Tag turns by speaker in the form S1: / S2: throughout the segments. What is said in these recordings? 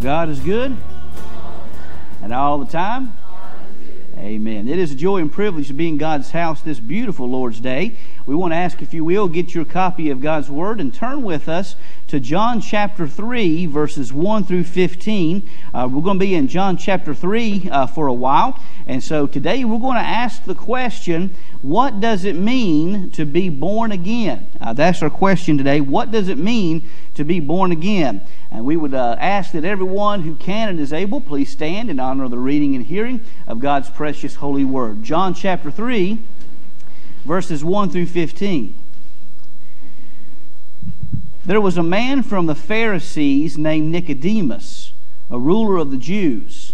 S1: God is good and all the time. Amen. It is a joy and privilege to be in God's house this beautiful Lord's Day. We want to ask, if you will, get your copy of God's Word and turn with us to John chapter 3, verses 1 through 15. Uh, we're going to be in John chapter 3 uh, for a while. And so today we're going to ask the question what does it mean to be born again? Uh, that's our question today. What does it mean to be born again? And we would uh, ask that everyone who can and is able, please stand in honor of the reading and hearing of God's precious holy word. John chapter 3, verses 1 through 15. There was a man from the Pharisees named Nicodemus, a ruler of the Jews.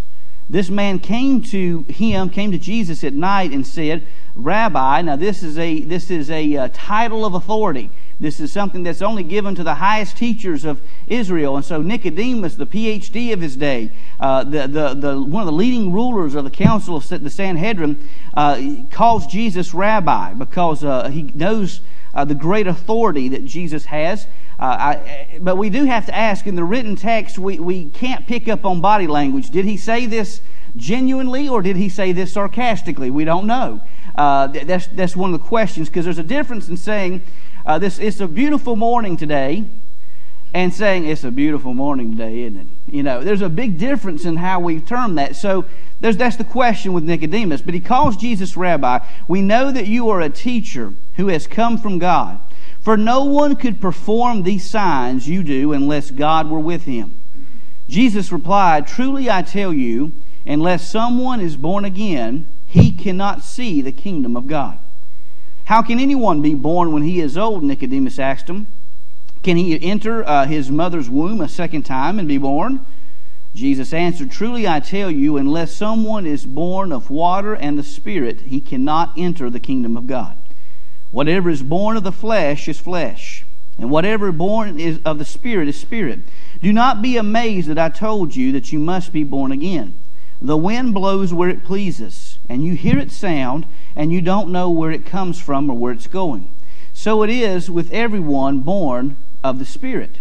S1: This man came to him, came to Jesus at night and said, Rabbi, now this is a, this is a uh, title of authority. This is something that's only given to the highest teachers of Israel. And so Nicodemus, the PhD of his day, uh, the, the, the, one of the leading rulers of the council of the Sanhedrin, uh, calls Jesus rabbi because uh, he knows uh, the great authority that Jesus has. Uh, I, but we do have to ask in the written text, we, we can't pick up on body language. Did he say this genuinely or did he say this sarcastically? We don't know. Uh, that's, that's one of the questions because there's a difference in saying, uh, this it's a beautiful morning today and saying it's a beautiful morning today isn't it you know there's a big difference in how we've term that so there's, that's the question with nicodemus but he calls jesus rabbi we know that you are a teacher who has come from god for no one could perform these signs you do unless god were with him jesus replied truly i tell you unless someone is born again he cannot see the kingdom of god how can anyone be born when he is old? Nicodemus asked him. Can he enter uh, his mother's womb a second time and be born? Jesus answered, Truly I tell you, unless someone is born of water and the Spirit, he cannot enter the kingdom of God. Whatever is born of the flesh is flesh, and whatever born is of the Spirit is spirit. Do not be amazed that I told you that you must be born again. The wind blows where it pleases, and you hear its sound and you don't know where it comes from or where it's going. So it is with everyone born of the Spirit.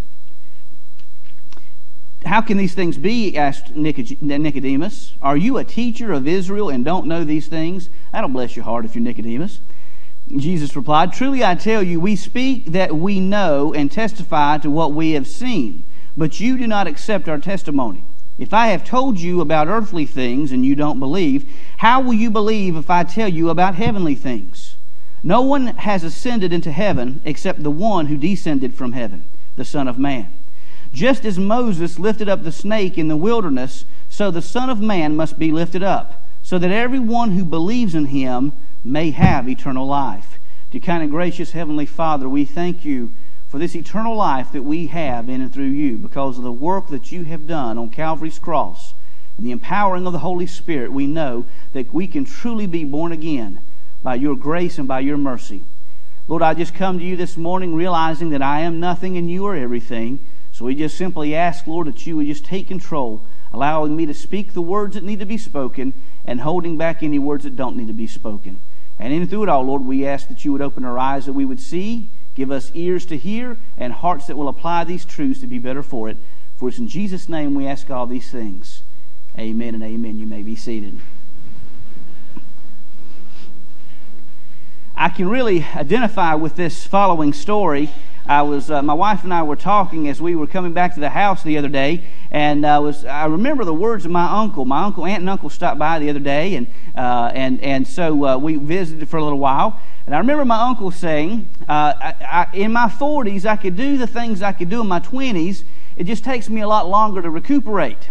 S1: How can these things be? asked Nicodemus. Are you a teacher of Israel and don't know these things? That'll bless your heart if you're Nicodemus. Jesus replied, Truly I tell you, we speak that we know and testify to what we have seen, but you do not accept our testimony. If I have told you about earthly things and you don't believe, how will you believe if I tell you about heavenly things? No one has ascended into heaven except the one who descended from heaven, the Son of Man. Just as Moses lifted up the snake in the wilderness, so the Son of Man must be lifted up, so that everyone who believes in him may have eternal life. Dear kind and gracious Heavenly Father, we thank you for this eternal life that we have in and through you because of the work that you have done on Calvary's cross and the empowering of the Holy Spirit, we know that we can truly be born again by your grace and by your mercy. Lord, I just come to you this morning realizing that I am nothing and you are everything. So we just simply ask, Lord, that you would just take control, allowing me to speak the words that need to be spoken and holding back any words that don't need to be spoken. And in through it all, Lord, we ask that you would open our eyes that we would see Give us ears to hear and hearts that will apply these truths to be better for it. For it's in Jesus' name we ask all these things. Amen and amen. You may be seated. I can really identify with this following story. I was uh, my wife and I were talking as we were coming back to the house the other day, and I was I remember the words of my uncle. My uncle, aunt, and uncle stopped by the other day, and uh, and and so uh, we visited for a little while. And I remember my uncle saying, uh, I, I, in my 40s, I could do the things I could do in my 20s. It just takes me a lot longer to recuperate.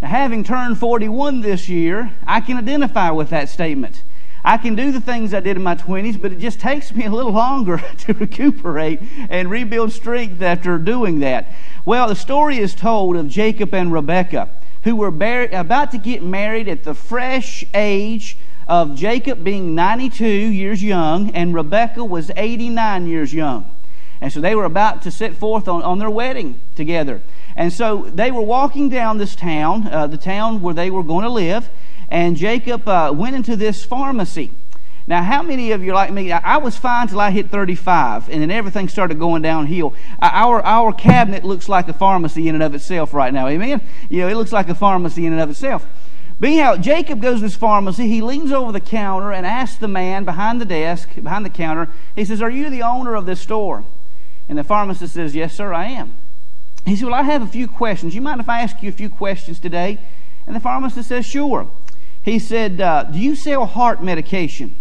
S1: Now, having turned 41 this year, I can identify with that statement. I can do the things I did in my 20s, but it just takes me a little longer to recuperate and rebuild strength after doing that. Well, the story is told of Jacob and Rebekah, who were about to get married at the fresh age of Jacob being 92 years young and Rebekah was 89 years young. And so they were about to set forth on, on their wedding together. And so they were walking down this town, uh, the town where they were going to live, and Jacob uh, went into this pharmacy. Now, how many of you like me? I was fine till I hit 35, and then everything started going downhill. Our, our cabinet looks like a pharmacy in and of itself right now. Amen? You know, it looks like a pharmacy in and of itself. But anyhow, Jacob goes to this pharmacy. He leans over the counter and asks the man behind the desk, behind the counter, he says, Are you the owner of this store? And the pharmacist says, Yes, sir, I am. He said, Well, I have a few questions. You mind if I ask you a few questions today? And the pharmacist says, Sure. He said, uh, Do you sell heart medication?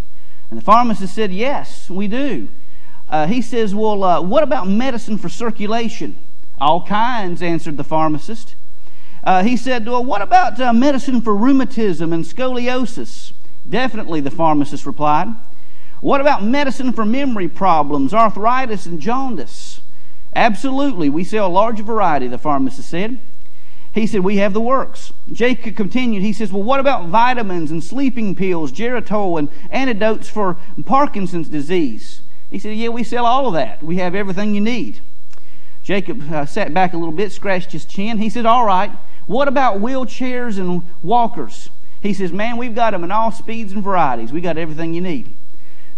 S1: And the pharmacist said, Yes, we do. Uh, he says, Well, uh, what about medicine for circulation? All kinds, answered the pharmacist. Uh, he said, Well, what about uh, medicine for rheumatism and scoliosis? Definitely, the pharmacist replied. What about medicine for memory problems, arthritis, and jaundice? Absolutely, we sell a large variety, the pharmacist said. He said, We have the works. Jacob continued. He says, Well, what about vitamins and sleeping pills, Geritol, and antidotes for Parkinson's disease? He said, Yeah, we sell all of that. We have everything you need. Jacob uh, sat back a little bit, scratched his chin. He said, All right, what about wheelchairs and walkers? He says, Man, we've got them in all speeds and varieties. We got everything you need.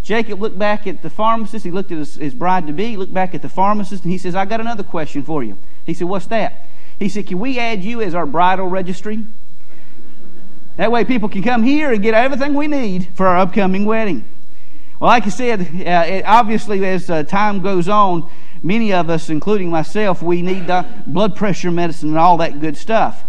S1: Jacob looked back at the pharmacist. He looked at his, his bride to be. He looked back at the pharmacist, and he says, I got another question for you. He said, What's that? He said, Can we add you as our bridal registry? That way people can come here and get everything we need for our upcoming wedding. Well, like I said, uh, it, obviously, as uh, time goes on, many of us, including myself, we need uh, blood pressure medicine and all that good stuff.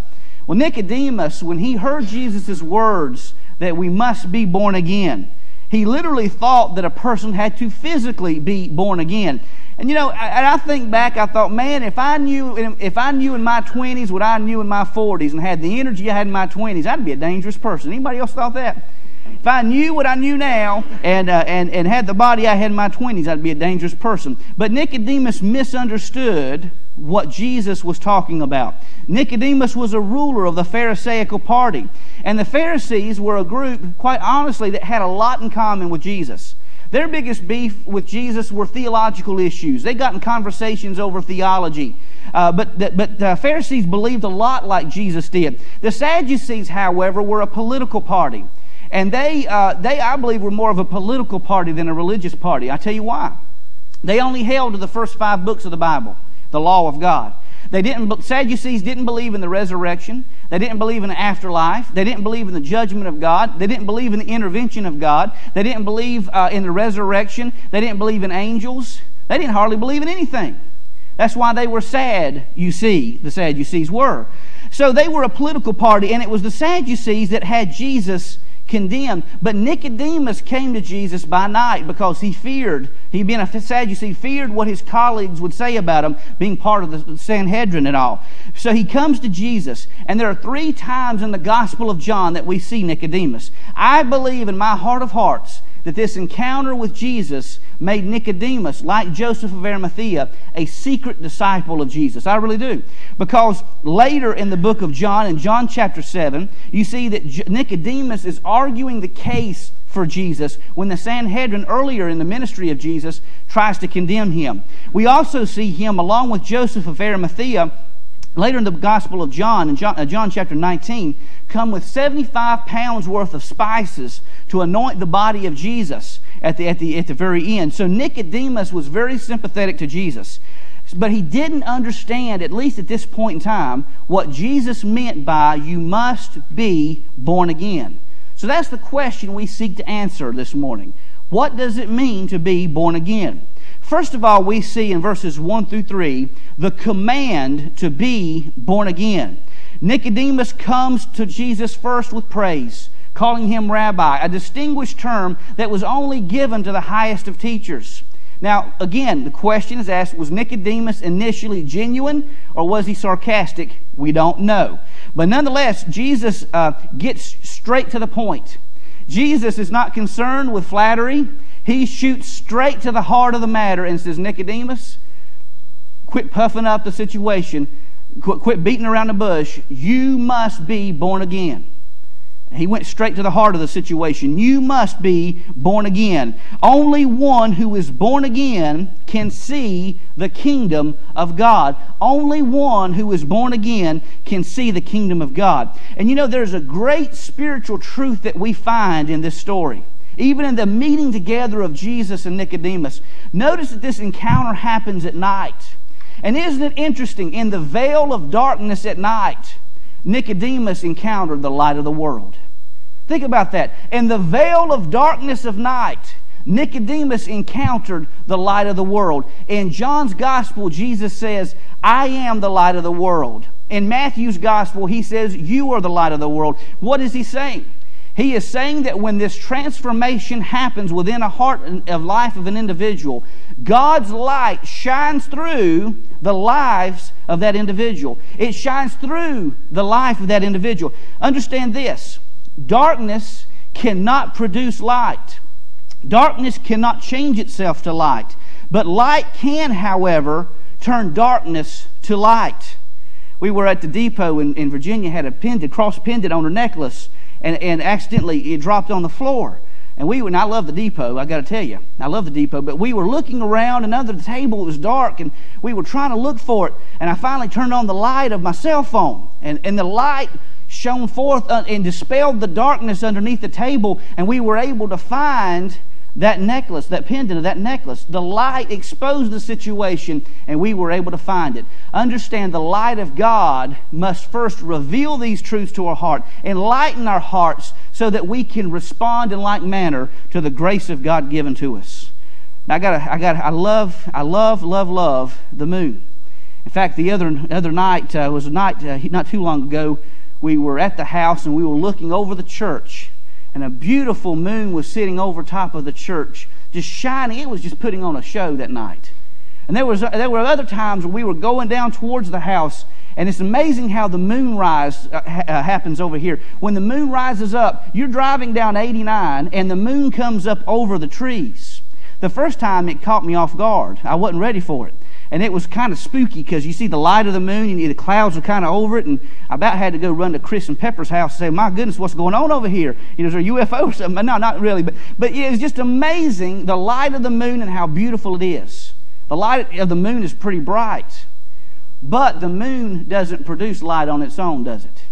S1: Well, Nicodemus, when he heard Jesus' words that we must be born again, he literally thought that a person had to physically be born again. And you know, I, I think back, I thought, man, if I knew if I knew in my 20s what I knew in my 40s and had the energy I had in my 20s, I'd be a dangerous person. Anybody else thought that? If I knew what I knew now and, uh, and, and had the body I had in my 20s, I'd be a dangerous person. But Nicodemus misunderstood what Jesus was talking about. Nicodemus was a ruler of the Pharisaical party. And the Pharisees were a group, quite honestly, that had a lot in common with Jesus. Their biggest beef with Jesus were theological issues. They got in conversations over theology. Uh, but the, but the Pharisees believed a lot like Jesus did. The Sadducees, however, were a political party. And they, uh, they, I believe, were more of a political party than a religious party. I tell you why. They only held to the first five books of the Bible, the law of God. They didn't, Sadducees didn't believe in the resurrection. They didn't believe in the afterlife. They didn't believe in the judgment of God. They didn't believe in the intervention of God. They didn't believe uh, in the resurrection. They didn't believe in angels. They didn't hardly believe in anything. That's why they were sad, you see, the Sadducees were. So they were a political party, and it was the Sadducees that had Jesus condemned. But Nicodemus came to Jesus by night because he feared, he being a Sadducee, feared what his colleagues would say about him being part of the Sanhedrin and all. So he comes to Jesus, and there are three times in the Gospel of John that we see Nicodemus. I believe in my heart of hearts that this encounter with Jesus made Nicodemus, like Joseph of Arimathea, a secret disciple of Jesus. I really do. Because later in the book of John, in John chapter 7, you see that Nicodemus is arguing the case for Jesus when the Sanhedrin, earlier in the ministry of Jesus, tries to condemn him. We also see him, along with Joseph of Arimathea, later in the Gospel of John, in John, uh, John, chapter 19, come with 75 pounds worth of spices to anoint the body of Jesus at the, at the, at the very end. So Nicodemus was very sympathetic to Jesus. But he didn't understand, at least at this point in time, what Jesus meant by you must be born again. So that's the question we seek to answer this morning. What does it mean to be born again? First of all, we see in verses 1 through 3 the command to be born again. Nicodemus comes to Jesus first with praise, calling him rabbi, a distinguished term that was only given to the highest of teachers. Now, again, the question is asked was Nicodemus initially genuine or was he sarcastic? We don't know. But nonetheless, Jesus uh, gets straight to the point. Jesus is not concerned with flattery. He shoots straight to the heart of the matter and says, Nicodemus, quit puffing up the situation, quit, quit beating around the bush. You must be born again. He went straight to the heart of the situation. You must be born again. Only one who is born again can see the kingdom of God. Only one who is born again can see the kingdom of God. And you know, there's a great spiritual truth that we find in this story. Even in the meeting together of Jesus and Nicodemus. Notice that this encounter happens at night. And isn't it interesting? In the veil of darkness at night, Nicodemus encountered the light of the world. Think about that. In the veil of darkness of night, Nicodemus encountered the light of the world. In John's gospel, Jesus says, I am the light of the world. In Matthew's gospel, he says, You are the light of the world. What is he saying? He is saying that when this transformation happens within a heart of life of an individual, God's light shines through the lives of that individual. It shines through the life of that individual. Understand this darkness cannot produce light. Darkness cannot change itself to light. But light can, however, turn darkness to light. We were at the depot in, in Virginia, had a pendant, cross pendant on her necklace, and, and accidentally it dropped on the floor. And we and I love the depot, I got to tell you. I love the depot. But we were looking around, and under the table it was dark, and we were trying to look for it. And I finally turned on the light of my cell phone. And, and the light shone forth uh, and dispelled the darkness underneath the table, and we were able to find that necklace, that pendant of that necklace. The light exposed the situation, and we were able to find it. Understand the light of God must first reveal these truths to our heart, enlighten our hearts, so that we can respond in like manner to the grace of God given to us. Now, I got, I got, I love, I love, love, love the moon. In fact, the other other night uh, was a night uh, not too long ago. We were at the house and we were looking over the church and a beautiful moon was sitting over top of the church, just shining. It was just putting on a show that night. And there, was, there were other times when we were going down towards the house, and it's amazing how the moonrise uh, ha- uh, happens over here. When the moon rises up, you're driving down 89, and the moon comes up over the trees. The first time it caught me off guard. I wasn't ready for it and it was kind of spooky because you see the light of the moon and the clouds are kind of over it and i about had to go run to chris and pepper's house and say my goodness what's going on over here? You know is there a ufo or something? No not really but, but yeah, it's just amazing the light of the moon and how beautiful it is. The light of the moon is pretty bright but the moon doesn't produce light on its own does it?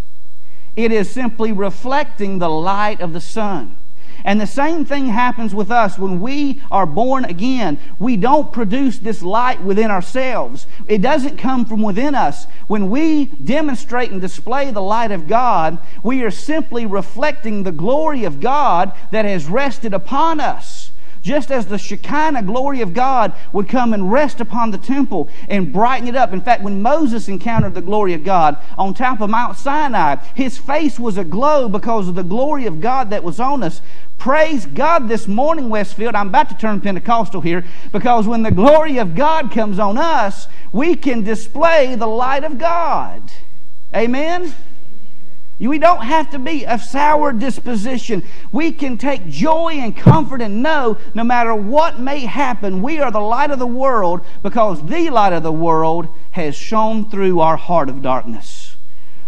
S1: It is simply reflecting the light of the sun and the same thing happens with us when we are born again. We don't produce this light within ourselves, it doesn't come from within us. When we demonstrate and display the light of God, we are simply reflecting the glory of God that has rested upon us just as the Shekinah glory of God would come and rest upon the temple and brighten it up. In fact, when Moses encountered the glory of God on top of Mount Sinai, his face was aglow because of the glory of God that was on us. Praise God this morning, Westfield. I'm about to turn Pentecostal here because when the glory of God comes on us, we can display the light of God. Amen? We don't have to be of sour disposition. We can take joy and comfort and know no matter what may happen, we are the light of the world because the light of the world has shone through our heart of darkness.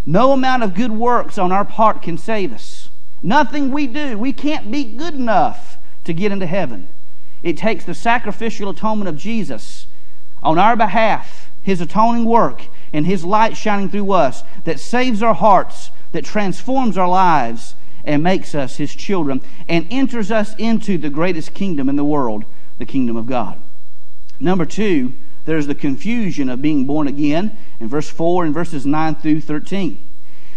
S1: No amount of good works on our part can save us. Nothing we do, we can't be good enough to get into heaven. It takes the sacrificial atonement of Jesus on our behalf, his atoning work, and his light shining through us that saves our hearts, that transforms our lives, and makes us his children, and enters us into the greatest kingdom in the world, the kingdom of God. Number two, there's the confusion of being born again in verse 4 and verses 9 through 13.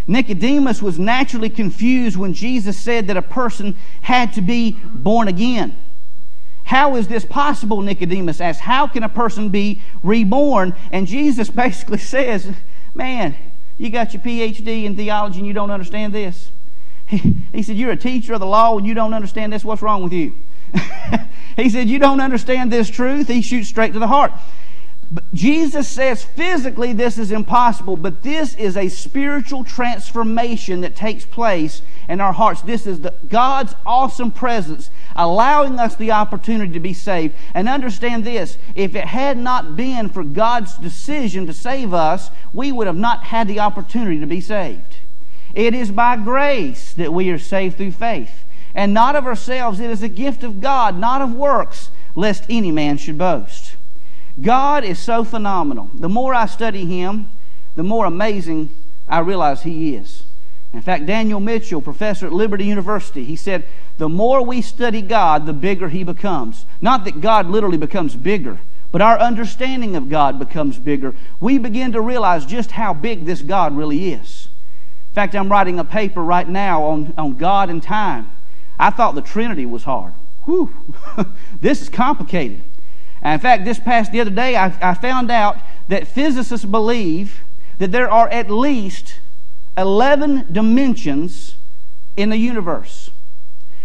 S1: Nicodemus was naturally confused when Jesus said that a person had to be born again. How is this possible? Nicodemus asked. How can a person be reborn? And Jesus basically says, Man, you got your PhD in theology and you don't understand this. He, he said, You're a teacher of the law and you don't understand this. What's wrong with you? he said, You don't understand this truth. He shoots straight to the heart. But Jesus says physically this is impossible, but this is a spiritual transformation that takes place in our hearts. This is the, God's awesome presence allowing us the opportunity to be saved. And understand this if it had not been for God's decision to save us, we would have not had the opportunity to be saved. It is by grace that we are saved through faith, and not of ourselves. It is a gift of God, not of works, lest any man should boast. God is so phenomenal. The more I study Him, the more amazing I realize He is. In fact, Daniel Mitchell, professor at Liberty University, he said, the more we study God, the bigger He becomes. Not that God literally becomes bigger, but our understanding of God becomes bigger. We begin to realize just how big this God really is. In fact, I'm writing a paper right now on, on God and time. I thought the Trinity was hard. Whew, this is complicated. And in fact, this past the other day, I, I found out that physicists believe that there are at least 11 dimensions in the universe.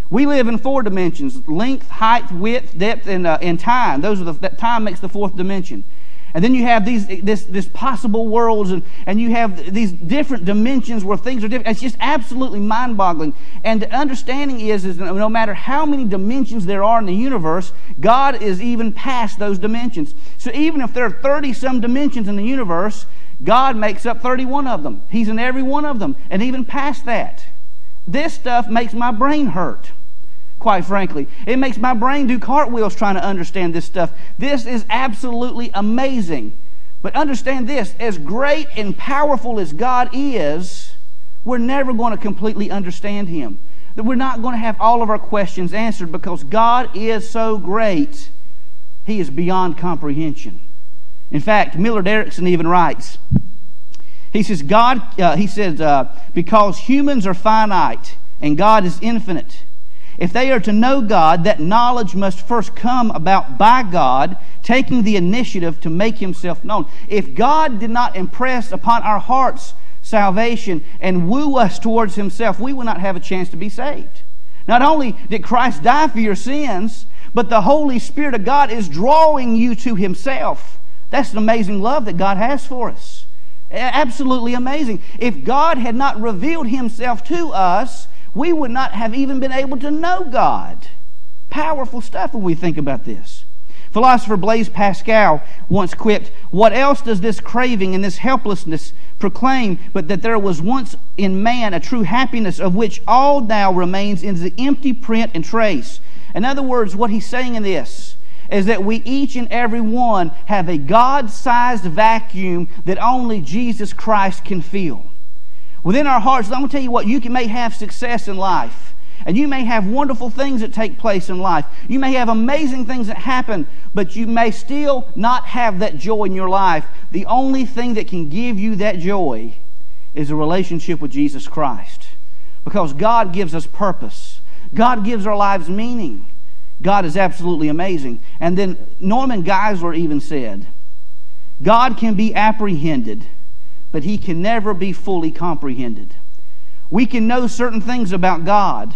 S1: We live in four dimensions length, height, width, depth, and, uh, and time. Those are the, that time makes the fourth dimension. And then you have these this, this possible worlds, and, and you have these different dimensions where things are different. It's just absolutely mind boggling. And the understanding is, is no matter how many dimensions there are in the universe, God is even past those dimensions. So even if there are 30 some dimensions in the universe, God makes up 31 of them. He's in every one of them, and even past that. This stuff makes my brain hurt, quite frankly. It makes my brain do cartwheels trying to understand this stuff. This is absolutely amazing. But understand this as great and powerful as God is, we're never going to completely understand Him. That we're not going to have all of our questions answered because God is so great, He is beyond comprehension. In fact, Millard Erickson even writes, he says, God, uh, he says, uh, because humans are finite and God is infinite. If they are to know God, that knowledge must first come about by God, taking the initiative to make himself known. If God did not impress upon our hearts salvation and woo us towards himself, we would not have a chance to be saved. Not only did Christ die for your sins, but the Holy Spirit of God is drawing you to himself. That's an amazing love that God has for us. Absolutely amazing. If God had not revealed himself to us, we would not have even been able to know God. Powerful stuff when we think about this. Philosopher Blaise Pascal once quipped, What else does this craving and this helplessness proclaim but that there was once in man a true happiness of which all now remains in the empty print and trace? In other words, what he's saying in this is that we each and every one have a God sized vacuum that only Jesus Christ can fill. Within our hearts, I'm going to tell you what, you may have success in life. And you may have wonderful things that take place in life. You may have amazing things that happen, but you may still not have that joy in your life. The only thing that can give you that joy is a relationship with Jesus Christ. Because God gives us purpose, God gives our lives meaning. God is absolutely amazing. And then Norman Geisler even said, God can be apprehended, but he can never be fully comprehended. We can know certain things about God,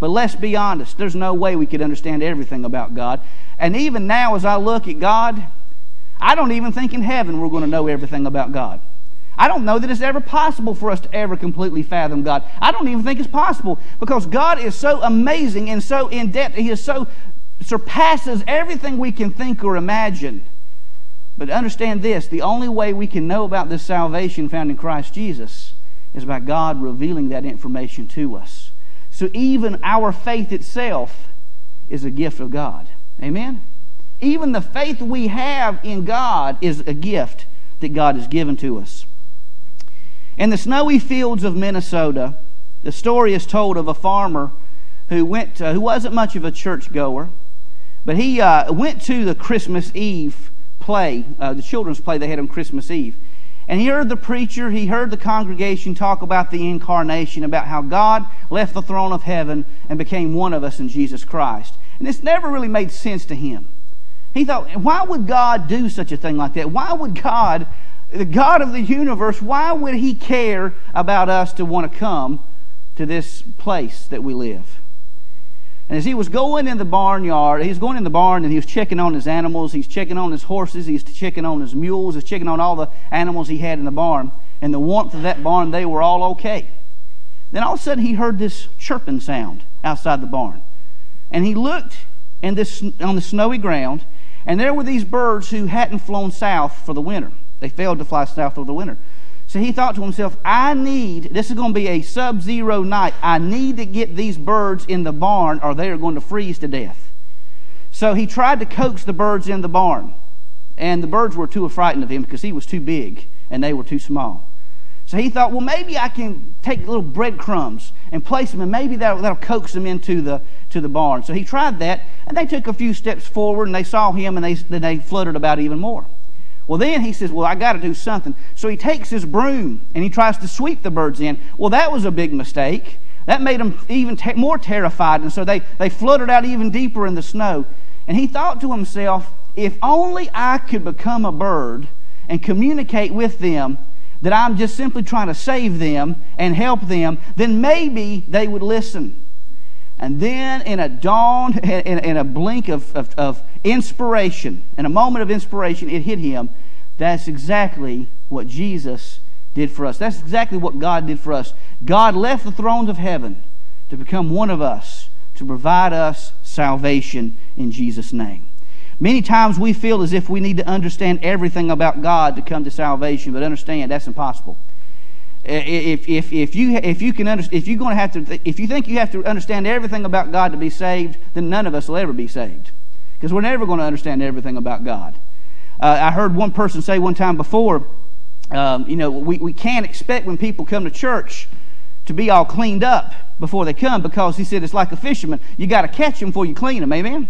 S1: but let's be honest, there's no way we could understand everything about God. And even now, as I look at God, I don't even think in heaven we're going to know everything about God. I don't know that it's ever possible for us to ever completely fathom God. I don't even think it's possible because God is so amazing and so in depth. He is so surpasses everything we can think or imagine. But understand this the only way we can know about this salvation found in Christ Jesus is by God revealing that information to us. So even our faith itself is a gift of God. Amen? Even the faith we have in God is a gift that God has given to us. In the snowy fields of Minnesota, the story is told of a farmer who went to, who wasn't much of a churchgoer, but he uh, went to the Christmas Eve play, uh, the children's play they had on Christmas Eve. And he heard the preacher, he heard the congregation talk about the incarnation, about how God left the throne of heaven and became one of us in Jesus Christ. And this never really made sense to him. He thought, why would God do such a thing like that? Why would God the God of the universe, why would He care about us to want to come to this place that we live? And as he was going in the barnyard, he was going in the barn and he was checking on his animals, he's checking on his horses, he's checking on his mules, he's checking on all the animals he had in the barn. And the warmth of that barn, they were all okay. Then all of a sudden he heard this chirping sound outside the barn. And he looked in this, on the snowy ground, and there were these birds who hadn't flown south for the winter. They failed to fly south for the winter. So he thought to himself, I need, this is going to be a sub zero night. I need to get these birds in the barn or they are going to freeze to death. So he tried to coax the birds in the barn. And the birds were too frightened of him because he was too big and they were too small. So he thought, well, maybe I can take little breadcrumbs and place them, and maybe that'll, that'll coax them into the, to the barn. So he tried that, and they took a few steps forward, and they saw him, and they, then they fluttered about even more. Well, then he says, Well, I got to do something. So he takes his broom and he tries to sweep the birds in. Well, that was a big mistake. That made them even te- more terrified. And so they, they fluttered out even deeper in the snow. And he thought to himself, If only I could become a bird and communicate with them that I'm just simply trying to save them and help them, then maybe they would listen. And then, in a dawn, in, in a blink of, of, of, inspiration, in a moment of inspiration, it hit him. That's exactly what Jesus did for us. That's exactly what God did for us. God left the thrones of heaven to become one of us, to provide us salvation in Jesus' name. Many times we feel as if we need to understand everything about God to come to salvation, but understand that's impossible. If, if, if, you, if you can under, if you're going to have to if you think you have to understand everything about God to be saved, then none of us will ever be saved because we're never going to understand everything about God. Uh, I heard one person say one time before, um, you know, we, we can't expect when people come to church to be all cleaned up before they come because he said it's like a fisherman. You got to catch them before you clean them. Amen.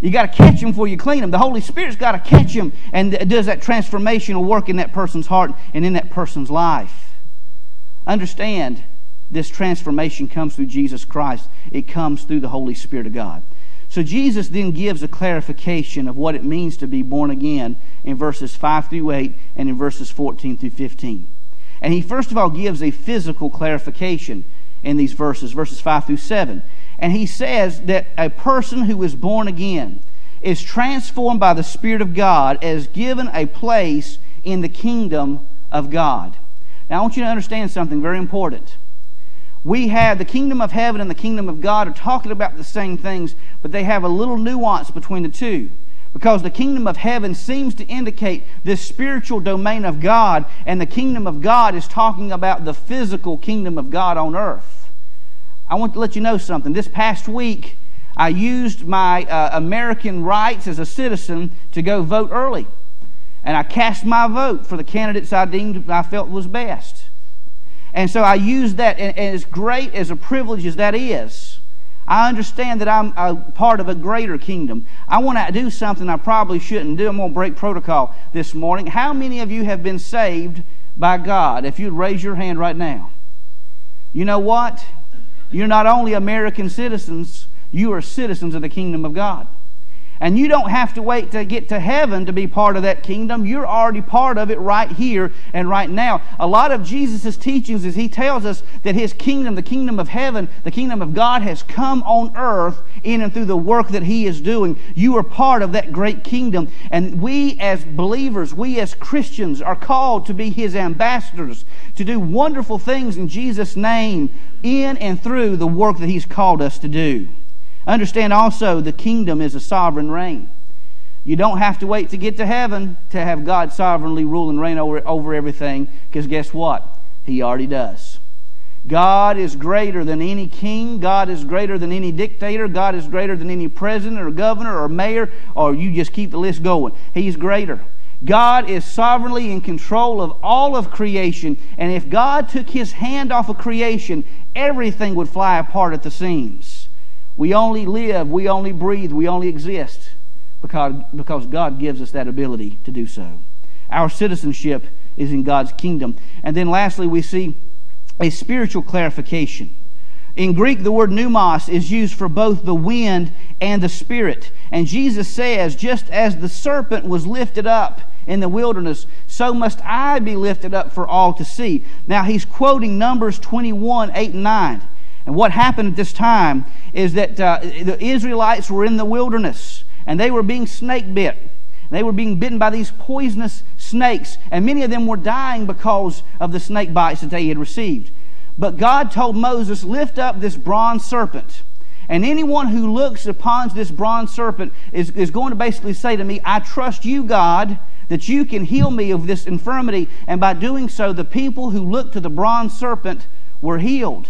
S1: You got to catch them before you clean them. The Holy Spirit's got to catch them and does that transformational work in that person's heart and in that person's life. Understand this transformation comes through Jesus Christ. It comes through the Holy Spirit of God. So Jesus then gives a clarification of what it means to be born again in verses 5 through 8 and in verses 14 through 15. And he first of all gives a physical clarification in these verses, verses 5 through 7. And he says that a person who is born again is transformed by the Spirit of God as given a place in the kingdom of God. Now, I want you to understand something very important. We have the kingdom of heaven and the kingdom of God are talking about the same things, but they have a little nuance between the two. Because the kingdom of heaven seems to indicate this spiritual domain of God, and the kingdom of God is talking about the physical kingdom of God on earth. I want to let you know something. This past week, I used my uh, American rights as a citizen to go vote early. And I cast my vote for the candidates I deemed I felt was best. And so I used that, and, and as great as a privilege as that is, I understand that I'm a part of a greater kingdom. I want to do something I probably shouldn't do. I'm going to break protocol this morning. How many of you have been saved by God? If you'd raise your hand right now. You know what? You're not only American citizens, you are citizens of the kingdom of God. And you don't have to wait to get to heaven to be part of that kingdom. You're already part of it right here and right now. A lot of Jesus' teachings is he tells us that his kingdom, the kingdom of heaven, the kingdom of God, has come on earth in and through the work that he is doing. You are part of that great kingdom. And we as believers, we as Christians, are called to be his ambassadors, to do wonderful things in Jesus' name in and through the work that he's called us to do. Understand also the kingdom is a sovereign reign. You don't have to wait to get to heaven to have God sovereignly rule and reign over, over everything, because guess what? He already does. God is greater than any king. God is greater than any dictator. God is greater than any president or governor or mayor, or you just keep the list going. He's greater. God is sovereignly in control of all of creation, and if God took his hand off of creation, everything would fly apart at the seams. We only live, we only breathe, we only exist because, because God gives us that ability to do so. Our citizenship is in God's kingdom. And then lastly, we see a spiritual clarification. In Greek, the word pneumos is used for both the wind and the spirit. And Jesus says, just as the serpent was lifted up in the wilderness, so must I be lifted up for all to see. Now, he's quoting Numbers 21 8 and 9. And what happened at this time is that uh, the Israelites were in the wilderness and they were being snake bit. They were being bitten by these poisonous snakes, and many of them were dying because of the snake bites that they had received. But God told Moses, Lift up this bronze serpent. And anyone who looks upon this bronze serpent is, is going to basically say to me, I trust you, God, that you can heal me of this infirmity. And by doing so, the people who looked to the bronze serpent were healed.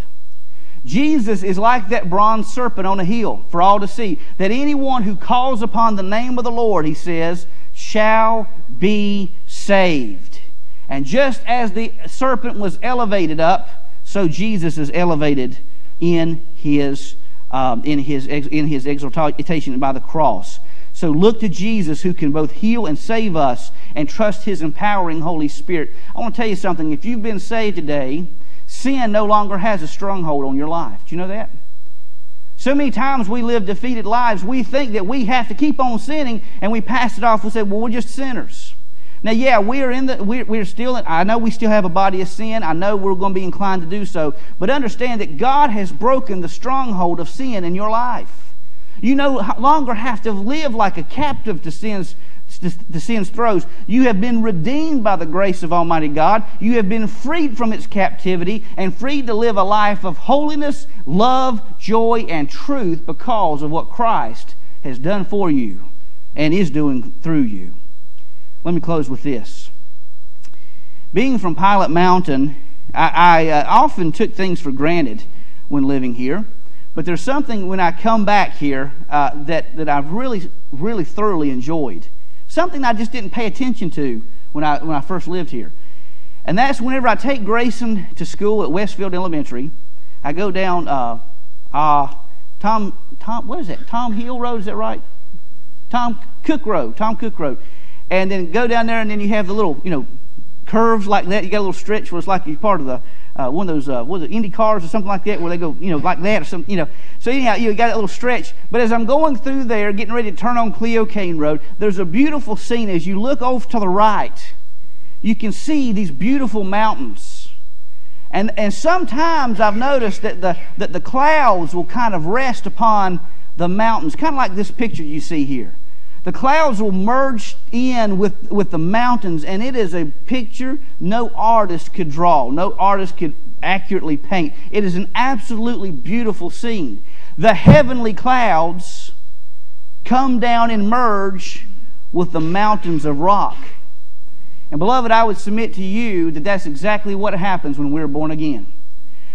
S1: Jesus is like that bronze serpent on a hill for all to see. That anyone who calls upon the name of the Lord, he says, shall be saved. And just as the serpent was elevated up, so Jesus is elevated in his um, in his in his exaltation by the cross. So look to Jesus who can both heal and save us and trust his empowering Holy Spirit. I want to tell you something. If you've been saved today, sin no longer has a stronghold on your life. Do you know that? So many times we live defeated lives, we think that we have to keep on sinning and we pass it off. We say, well, we're just sinners. Now, yeah, we are in the, we're, we're still, in, I know we still have a body of sin. I know we're going to be inclined to do so. But understand that God has broken the stronghold of sin in your life. You no longer have to live like a captive to sin's to sin's throes. You have been redeemed by the grace of Almighty God. You have been freed from its captivity and freed to live a life of holiness, love, joy, and truth because of what Christ has done for you and is doing through you. Let me close with this. Being from Pilot Mountain, I, I uh, often took things for granted when living here. But there's something when I come back here uh, that, that I've really, really thoroughly enjoyed. Something I just didn't pay attention to when I, when I first lived here. And that's whenever I take Grayson to school at Westfield Elementary, I go down uh, uh, Tom, Tom, what is that? Tom Hill Road, is that right? Tom Cook Road, Tom Cook Road and then go down there, and then you have the little, you know, curves like that. You got a little stretch where it's like you're part of the uh, one of those uh, was it Indy cars or something like that, where they go, you know, like that or something, you know. So anyhow, you got a little stretch. But as I'm going through there, getting ready to turn on Cleo Kane Road, there's a beautiful scene. As you look over to the right, you can see these beautiful mountains. And, and sometimes I've noticed that the, that the clouds will kind of rest upon the mountains, kind of like this picture you see here. The clouds will merge in with, with the mountains, and it is a picture no artist could draw, no artist could accurately paint. It is an absolutely beautiful scene. The heavenly clouds come down and merge with the mountains of rock. And, beloved, I would submit to you that that's exactly what happens when we're born again.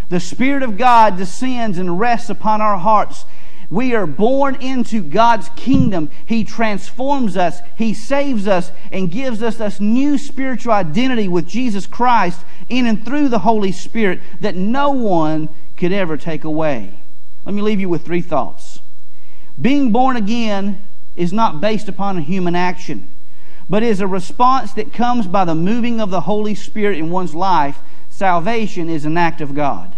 S1: The Spirit of God descends and rests upon our hearts we are born into God's kingdom. He transforms us, He saves us, and gives us this new spiritual identity with Jesus Christ in and through the Holy Spirit that no one could ever take away. Let me leave you with three thoughts. Being born again is not based upon a human action, but is a response that comes by the moving of the Holy Spirit in one's life. Salvation is an act of God.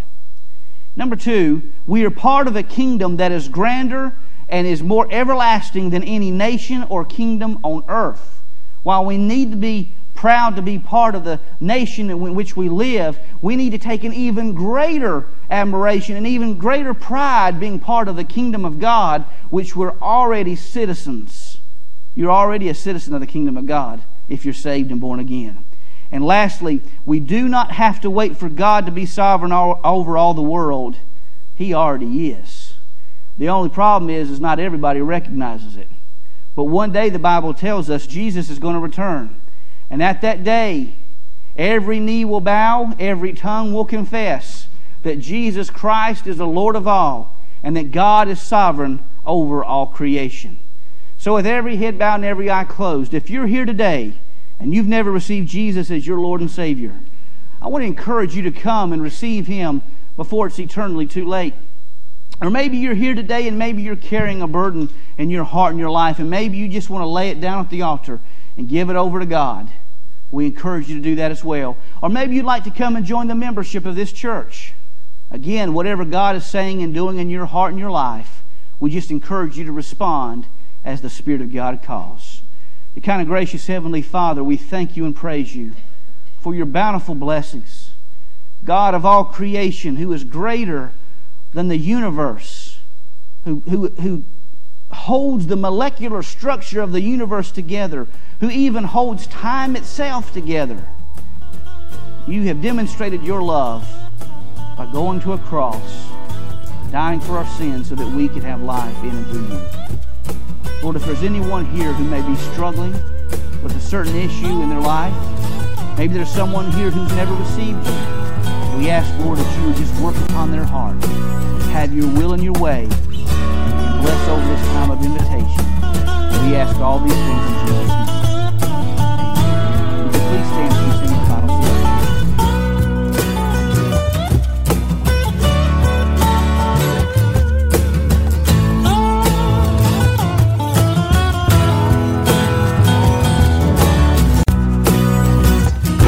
S1: Number two, we are part of a kingdom that is grander and is more everlasting than any nation or kingdom on earth. While we need to be proud to be part of the nation in which we live, we need to take an even greater admiration and even greater pride being part of the kingdom of God, which we're already citizens. You're already a citizen of the kingdom of God if you're saved and born again. And lastly, we do not have to wait for God to be sovereign over all the world. He already is. The only problem is, is not everybody recognizes it. But one day the Bible tells us Jesus is going to return. And at that day, every knee will bow, every tongue will confess that Jesus Christ is the Lord of all, and that God is sovereign over all creation. So, with every head bowed and every eye closed, if you're here today, and you've never received Jesus as your Lord and Savior, I want to encourage you to come and receive Him before it's eternally too late. Or maybe you're here today and maybe you're carrying a burden in your heart and your life, and maybe you just want to lay it down at the altar and give it over to God. We encourage you to do that as well. Or maybe you'd like to come and join the membership of this church. Again, whatever God is saying and doing in your heart and your life, we just encourage you to respond as the Spirit of God calls. The kind of gracious Heavenly Father, we thank you and praise you for your bountiful blessings. God of all creation, who is greater than the universe, who, who, who holds the molecular structure of the universe together, who even holds time itself together. You have demonstrated your love by going to a cross, dying for our sins so that we could have life in and through you. Lord, if there's anyone here who may be struggling with a certain issue in their life, maybe there's someone here who's never received you. We ask, Lord, that you would just work upon their heart, have your will and your way, and bless over this time of invitation. We ask all these things in Jesus' name. Please stand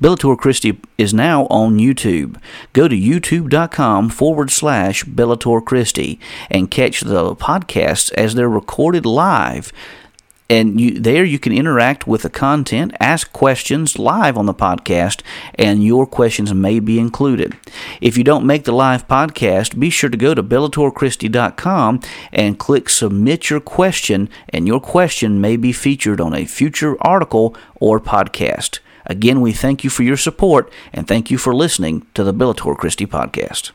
S2: Bellator Christi is now on YouTube. Go to youtube.com forward slash Bellator Christi and catch the podcasts as they're recorded live. And you, there you can interact with the content, ask questions live on the podcast, and your questions may be included. If you don't make the live podcast, be sure to go to BellatorChristi.com and click Submit Your Question, and your question may be featured on a future article or podcast. Again, we thank you for your support and thank you for listening to the Bellator Christi podcast.